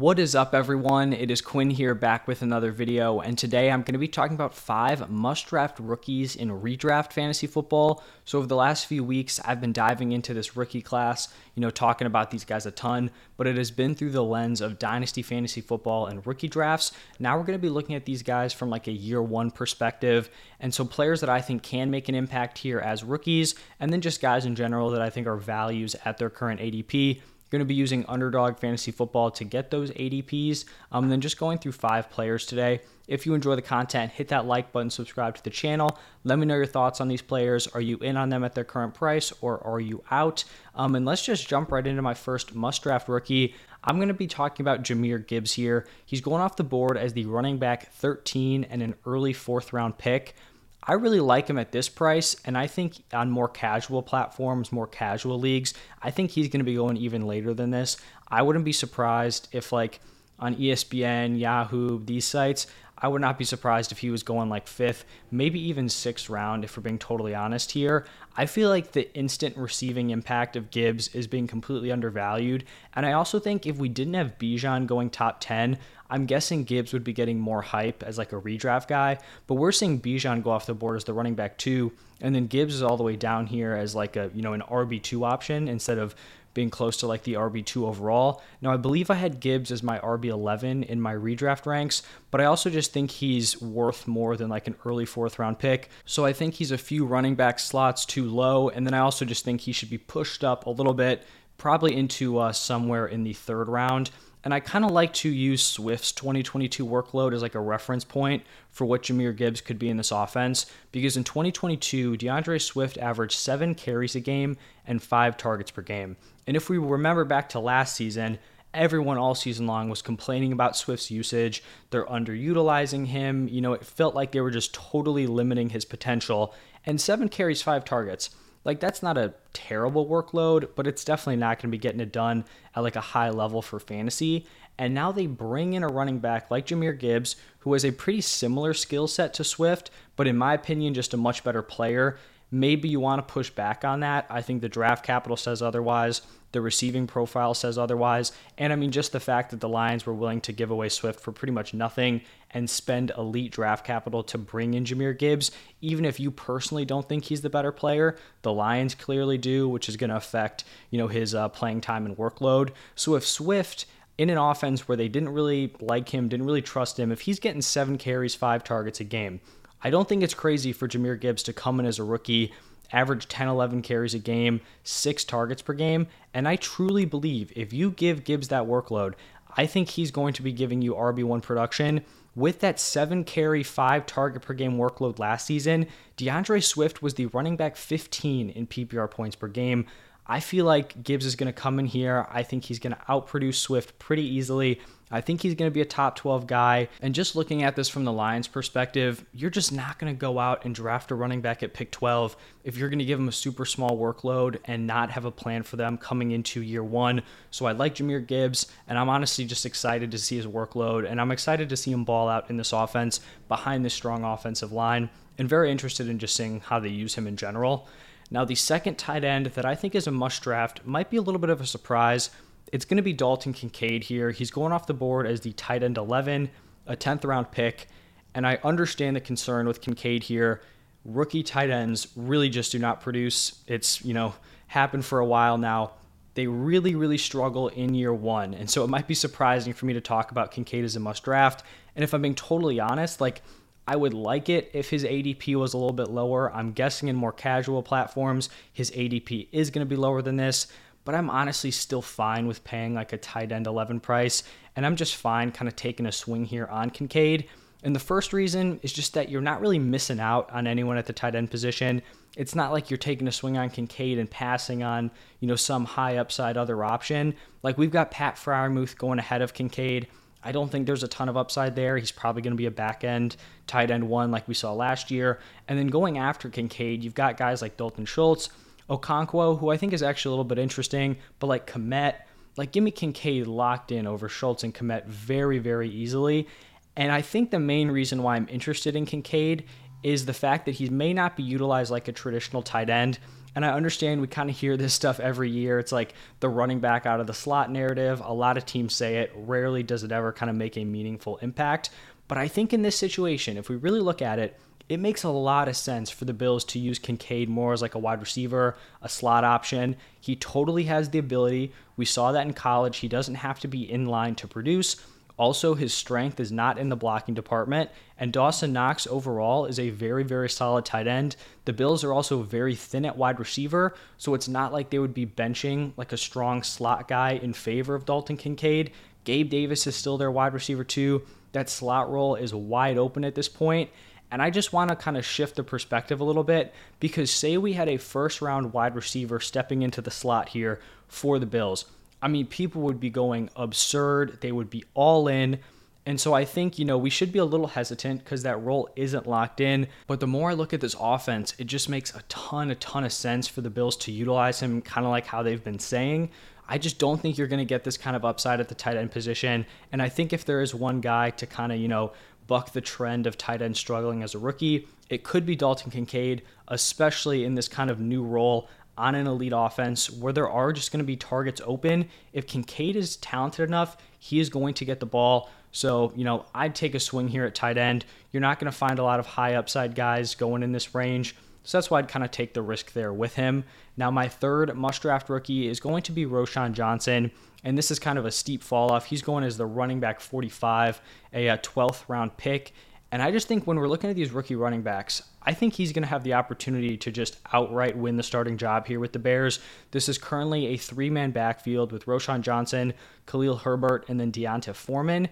What is up, everyone? It is Quinn here back with another video, and today I'm going to be talking about five must draft rookies in redraft fantasy football. So, over the last few weeks, I've been diving into this rookie class, you know, talking about these guys a ton, but it has been through the lens of dynasty fantasy football and rookie drafts. Now, we're going to be looking at these guys from like a year one perspective, and so players that I think can make an impact here as rookies, and then just guys in general that I think are values at their current ADP going to be using underdog fantasy football to get those ADPs. Um, and then just going through five players today. If you enjoy the content, hit that like button, subscribe to the channel. Let me know your thoughts on these players. Are you in on them at their current price or are you out? Um, and let's just jump right into my first must draft rookie. I'm going to be talking about Jahmyr Gibbs here. He's going off the board as the running back 13 and an early fourth round pick. I really like him at this price, and I think on more casual platforms, more casual leagues, I think he's going to be going even later than this. I wouldn't be surprised if, like, on ESPN, Yahoo, these sites, I would not be surprised if he was going like fifth, maybe even sixth round, if we're being totally honest here. I feel like the instant receiving impact of Gibbs is being completely undervalued. And I also think if we didn't have Bijan going top 10, I'm guessing Gibbs would be getting more hype as like a redraft guy. But we're seeing Bijan go off the board as the running back two. And then Gibbs is all the way down here as like a, you know, an RB2 option instead of being close to like the RB2 overall. Now, I believe I had Gibbs as my RB11 in my redraft ranks, but I also just think he's worth more than like an early fourth round pick. So I think he's a few running back slots too low. And then I also just think he should be pushed up a little bit, probably into uh, somewhere in the third round. And I kind of like to use Swift's 2022 workload as like a reference point for what Jahmyr Gibbs could be in this offense. Because in 2022, DeAndre Swift averaged seven carries a game and five targets per game. And if we remember back to last season, everyone all season long was complaining about Swift's usage. They're underutilizing him. You know, it felt like they were just totally limiting his potential. And seven carries, five targets like that's not a terrible workload, but it's definitely not going to be getting it done at like a high level for fantasy. And now they bring in a running back like Jahmyr Gibbs, who has a pretty similar skill set to Swift, but in my opinion, just a much better player. Maybe you want to push back on that. I think the draft capital says otherwise. The receiving profile says otherwise. And I mean, just the fact that the Lions were willing to give away Swift for pretty much nothing and spend elite draft capital to bring in Jahmyr Gibbs, even if you personally don't think he's the better player, the Lions clearly do, which is going to affect, you know, his uh, playing time and workload. So if Swift in an offense where they didn't really like him, didn't really trust him, if he's getting seven carries, five targets a game, I don't think it's crazy for Jahmyr Gibbs to come in as a rookie, average 10, 11 carries a game, six targets per game. And I truly believe if you give Gibbs that workload, I think he's going to be giving you RB1 production. With that seven carry, five target per game workload last season, DeAndre Swift was the running back 15 in PPR points per game. I feel like Gibbs is going to come in here. I think he's going to outproduce Swift pretty easily. I think he's going to be a top 12 guy. And just looking at this from the Lions' perspective, you're just not going to go out and draft a running back at pick 12 if you're going to give them a super small workload and not have a plan for them coming into year one. So I like Jahmyr Gibbs, and I'm honestly just excited to see his workload, and I'm excited to see him ball out in this offense behind this strong offensive line, and very interested in just seeing how they use him in general. Now, the second tight end that I think is a must draft might be a little bit of a surprise it's going to be Dalton Kincaid here. He's going off the board as the tight end 11, a 10th round pick. And I understand the concern with Kincaid here. Rookie tight ends really just do not produce. It's, you know, happened for a while now. They really, really struggle in year one. And so it might be surprising for me to talk about Kincaid as a must draft. And if I'm being totally honest, like, I would like it if his ADP was a little bit lower. I'm guessing in more casual platforms, his ADP is going to be lower than this but I'm honestly still fine with paying like a tight end 11 price. And I'm just fine kind of taking a swing here on Kincaid. And the first reason is just that you're not really missing out on anyone at the tight end position. It's not like you're taking a swing on Kincaid and passing on, you know, some high upside other option. Like we've got Pat Freiermuth going ahead of Kincaid. I don't think there's a ton of upside there. He's probably going to be a back end tight end one like we saw last year. And then going after Kincaid, you've got guys like Dalton Schultz, Okonkwo, who I think is actually a little bit interesting, but like Kmet, like give me Kincaid locked in over Schultz and Kmet very, very easily. And I think the main reason why I'm interested in Kincaid is the fact that he may not be utilized like a traditional tight end. And I understand we kind of hear this stuff every year. It's like the running back out of the slot narrative. A lot of teams say it. Rarely does it ever kind of make a meaningful impact. But I think in this situation, if we really look at it, it makes a lot of sense for the Bills to use Kincaid more as like a wide receiver, a slot option. He totally has the ability. We saw that in college. He doesn't have to be in line to produce. Also, his strength is not in the blocking department, and Dawson Knox overall is a very, very solid tight end. The Bills are also very thin at wide receiver, so it's not like they would be benching like a strong slot guy in favor of Dalton Kincaid. Gabe Davis is still their wide receiver, too. That slot role is wide open at this point, and I just want to kind of shift the perspective a little bit because say we had a first round wide receiver stepping into the slot here for the Bills. I mean, people would be going absurd. They would be all in. And so I think, you know, we should be a little hesitant because that role isn't locked in. But the more I look at this offense, it just makes a ton, a ton of sense for the Bills to utilize him, kind of like how they've been saying. I just don't think you're going to get this kind of upside at the tight end position. And I think if there is one guy to kind of, you know, buck the trend of tight end struggling as a rookie, it could be Dalton Kincaid, especially in this kind of new role on an elite offense where there are just going to be targets open. If Kincaid is talented enough, he is going to get the ball. So, you know, I'd take a swing here at tight end. You're not going to find a lot of high upside guys going in this range. So that's why I'd kind of take the risk there with him. Now, my third must draft rookie is going to be Roschon Johnson. And this is kind of a steep fall off. He's going as the running back 45, a 12th round pick. And I just think when we're looking at these rookie running backs, I think he's going to have the opportunity to just outright win the starting job here with the Bears. This is currently a three man backfield with Roschon Johnson, Khalil Herbert, and then D'Onta Foreman.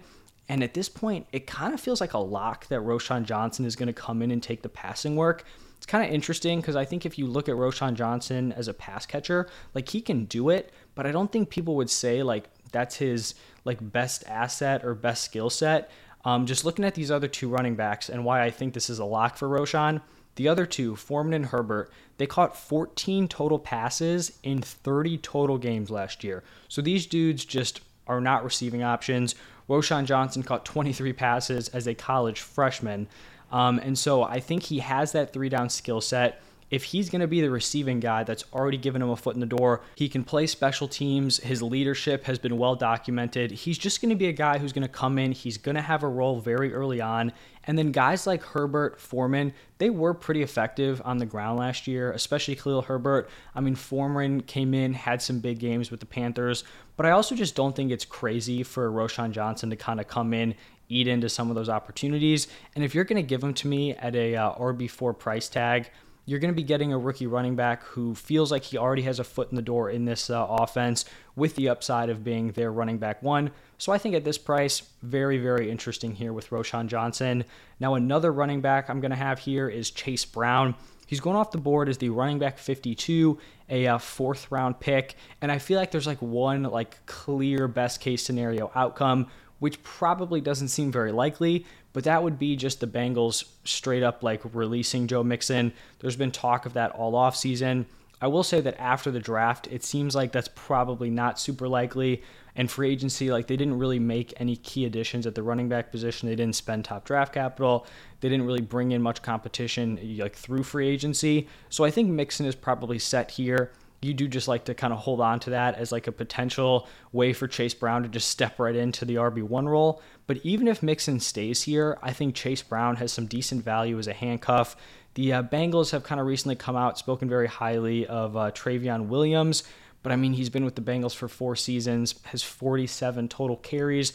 And at this point, it kind of feels like a lock that Roschon Johnson is going to come in and take the passing work. It's kind of interesting because I think if you look at Roschon Johnson as a pass catcher, like he can do it, but I don't think people would say like that's his like best asset or best skill set. Um, just looking at these other two running backs and why I think this is a lock for Roschon, the other two, Foreman and Herbert, they caught 14 total passes in 30 total games last year. So these dudes just are not receiving options. Roschon Johnson caught 23 passes as a college freshman. Um, and so I think he has that three down skill set if he's going to be the receiving guy that's already given him a foot in the door, he can play special teams. His leadership has been well documented. He's just going to be a guy who's going to come in, he's going to have a role very early on. And then guys like Herbert, Foreman, they were pretty effective on the ground last year, especially Khalil Herbert. I mean, Foreman came in, had some big games with the Panthers, but I also just don't think it's crazy for Roschon Johnson to kind of come in, eat into some of those opportunities. And if you're going to give them to me at a uh, RB4 price tag, you're going to be getting a rookie running back who feels like he already has a foot in the door in this uh, offense with the upside of being their running back one. So I think at this price, very, very interesting here with Roschon Johnson. Now, another running back I'm going to have here is Chase Brown. He's going off the board as the running back 52, a uh, fourth round pick, and I feel like there's like one like clear best case scenario outcome, which probably doesn't seem very likely, but that would be just the Bengals straight up like releasing Joe Mixon. There's been talk of that all off season. I will say that after the draft, it seems like that's probably not super likely. And free agency, like they didn't really make any key additions at the running back position. They didn't spend top draft capital. They didn't really bring in much competition like through free agency. So I think Mixon is probably set here you do just like to kind of hold on to that as like a potential way for Chase Brown to just step right into the RB1 role. But even if Mixon stays here, I think Chase Brown has some decent value as a handcuff. The uh, Bengals have kind of recently come out, spoken very highly of uh, Trayveon Williams, but I mean, he's been with the Bengals for four seasons, has 47 total carries.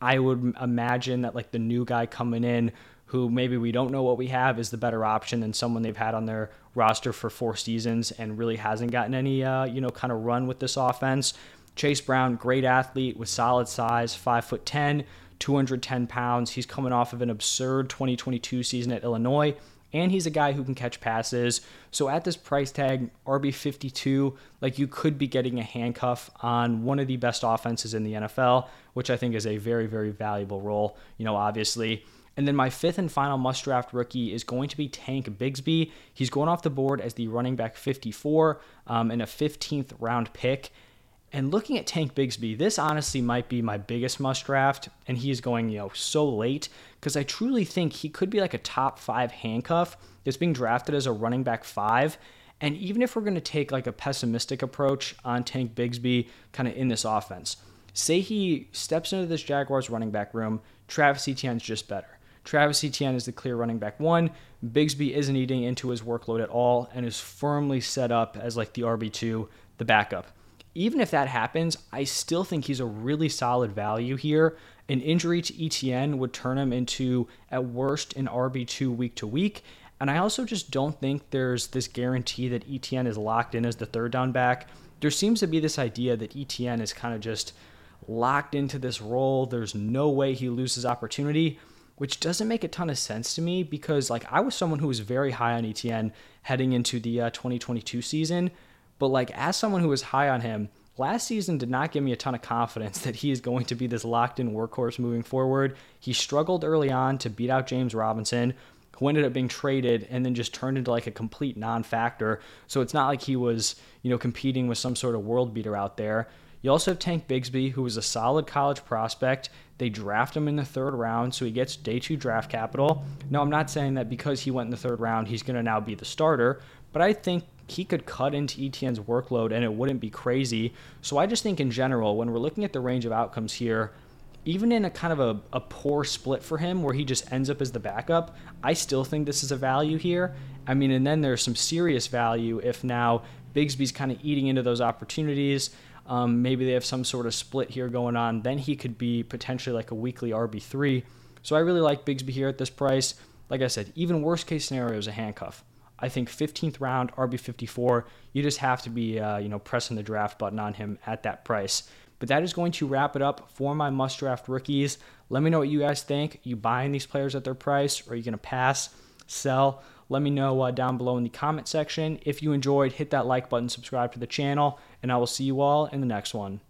I would imagine that like the new guy coming in who maybe we don't know what we have is the better option than someone they've had on their roster for four seasons and really hasn't gotten any, uh, you know, kind of run with this offense. Chase Brown, great athlete with solid size, five foot 10, 210 pounds. He's coming off of an absurd 2022 season at Illinois, and he's a guy who can catch passes. So at this price tag, RB52, like you could be getting a handcuff on one of the best offenses in the NFL, which I think is a very, very valuable role. You know, obviously and then my fifth and final must draft rookie is going to be Tank Bigsby. He's going off the board as the running back 54 um, a 15th round pick. And looking at Tank Bigsby, this honestly might be my biggest must draft, and he is going, you know, so late because I truly think he could be like a top five handcuff that's being drafted as a running back five. And even if we're going to take like a pessimistic approach on Tank Bigsby kind of in this offense, say he steps into this Jaguars running back room, Travis Etienne's just better. Travis Etienne is the clear running back one. Bigsby isn't eating into his workload at all and is firmly set up as like the RB2, the backup. Even if that happens, I still think he's a really solid value here. An injury to Etienne would turn him into, at worst, an RB2 week to week. And I also just don't think there's this guarantee that Etienne is locked in as the third down back. There seems to be this idea that Etienne is kind of just locked into this role. There's no way he loses opportunity, which doesn't make a ton of sense to me because like I was someone who was very high on Etienne heading into the uh, 2022 season, but like as someone who was high on him, last season did not give me a ton of confidence that he is going to be this locked in workhorse moving forward. He struggled early on to beat out James Robinson who ended up being traded and then just turned into like a complete non-factor. So it's not like he was, you know, competing with some sort of world beater out there. You also have Tank Bigsby, who was a solid college prospect. They draft him in the third round, so he gets day two draft capital. Now, I'm not saying that because he went in the third round, he's going to now be the starter, but I think he could cut into Etienne's workload and it wouldn't be crazy. So I just think in general, when we're looking at the range of outcomes here, even in a kind of a, a poor split for him where he just ends up as the backup, I still think this is a value here. I mean, and then there's some serious value if now Bigsby's kind of eating into those opportunities. Um, maybe they have some sort of split here going on. Then he could be potentially like a weekly RB3. So I really like Bigsby here at this price. Like I said, even worst case scenario is a handcuff. I think 15th round RB54. You just have to be, uh, you know, pressing the draft button on him at that price. But that is going to wrap it up for my must draft rookies. Let me know what you guys think. You buying these players at their price, or are you going to pass, sell? Let me know uh, down below in the comment section. If you enjoyed, hit that like button, subscribe to the channel, and I will see you all in the next one.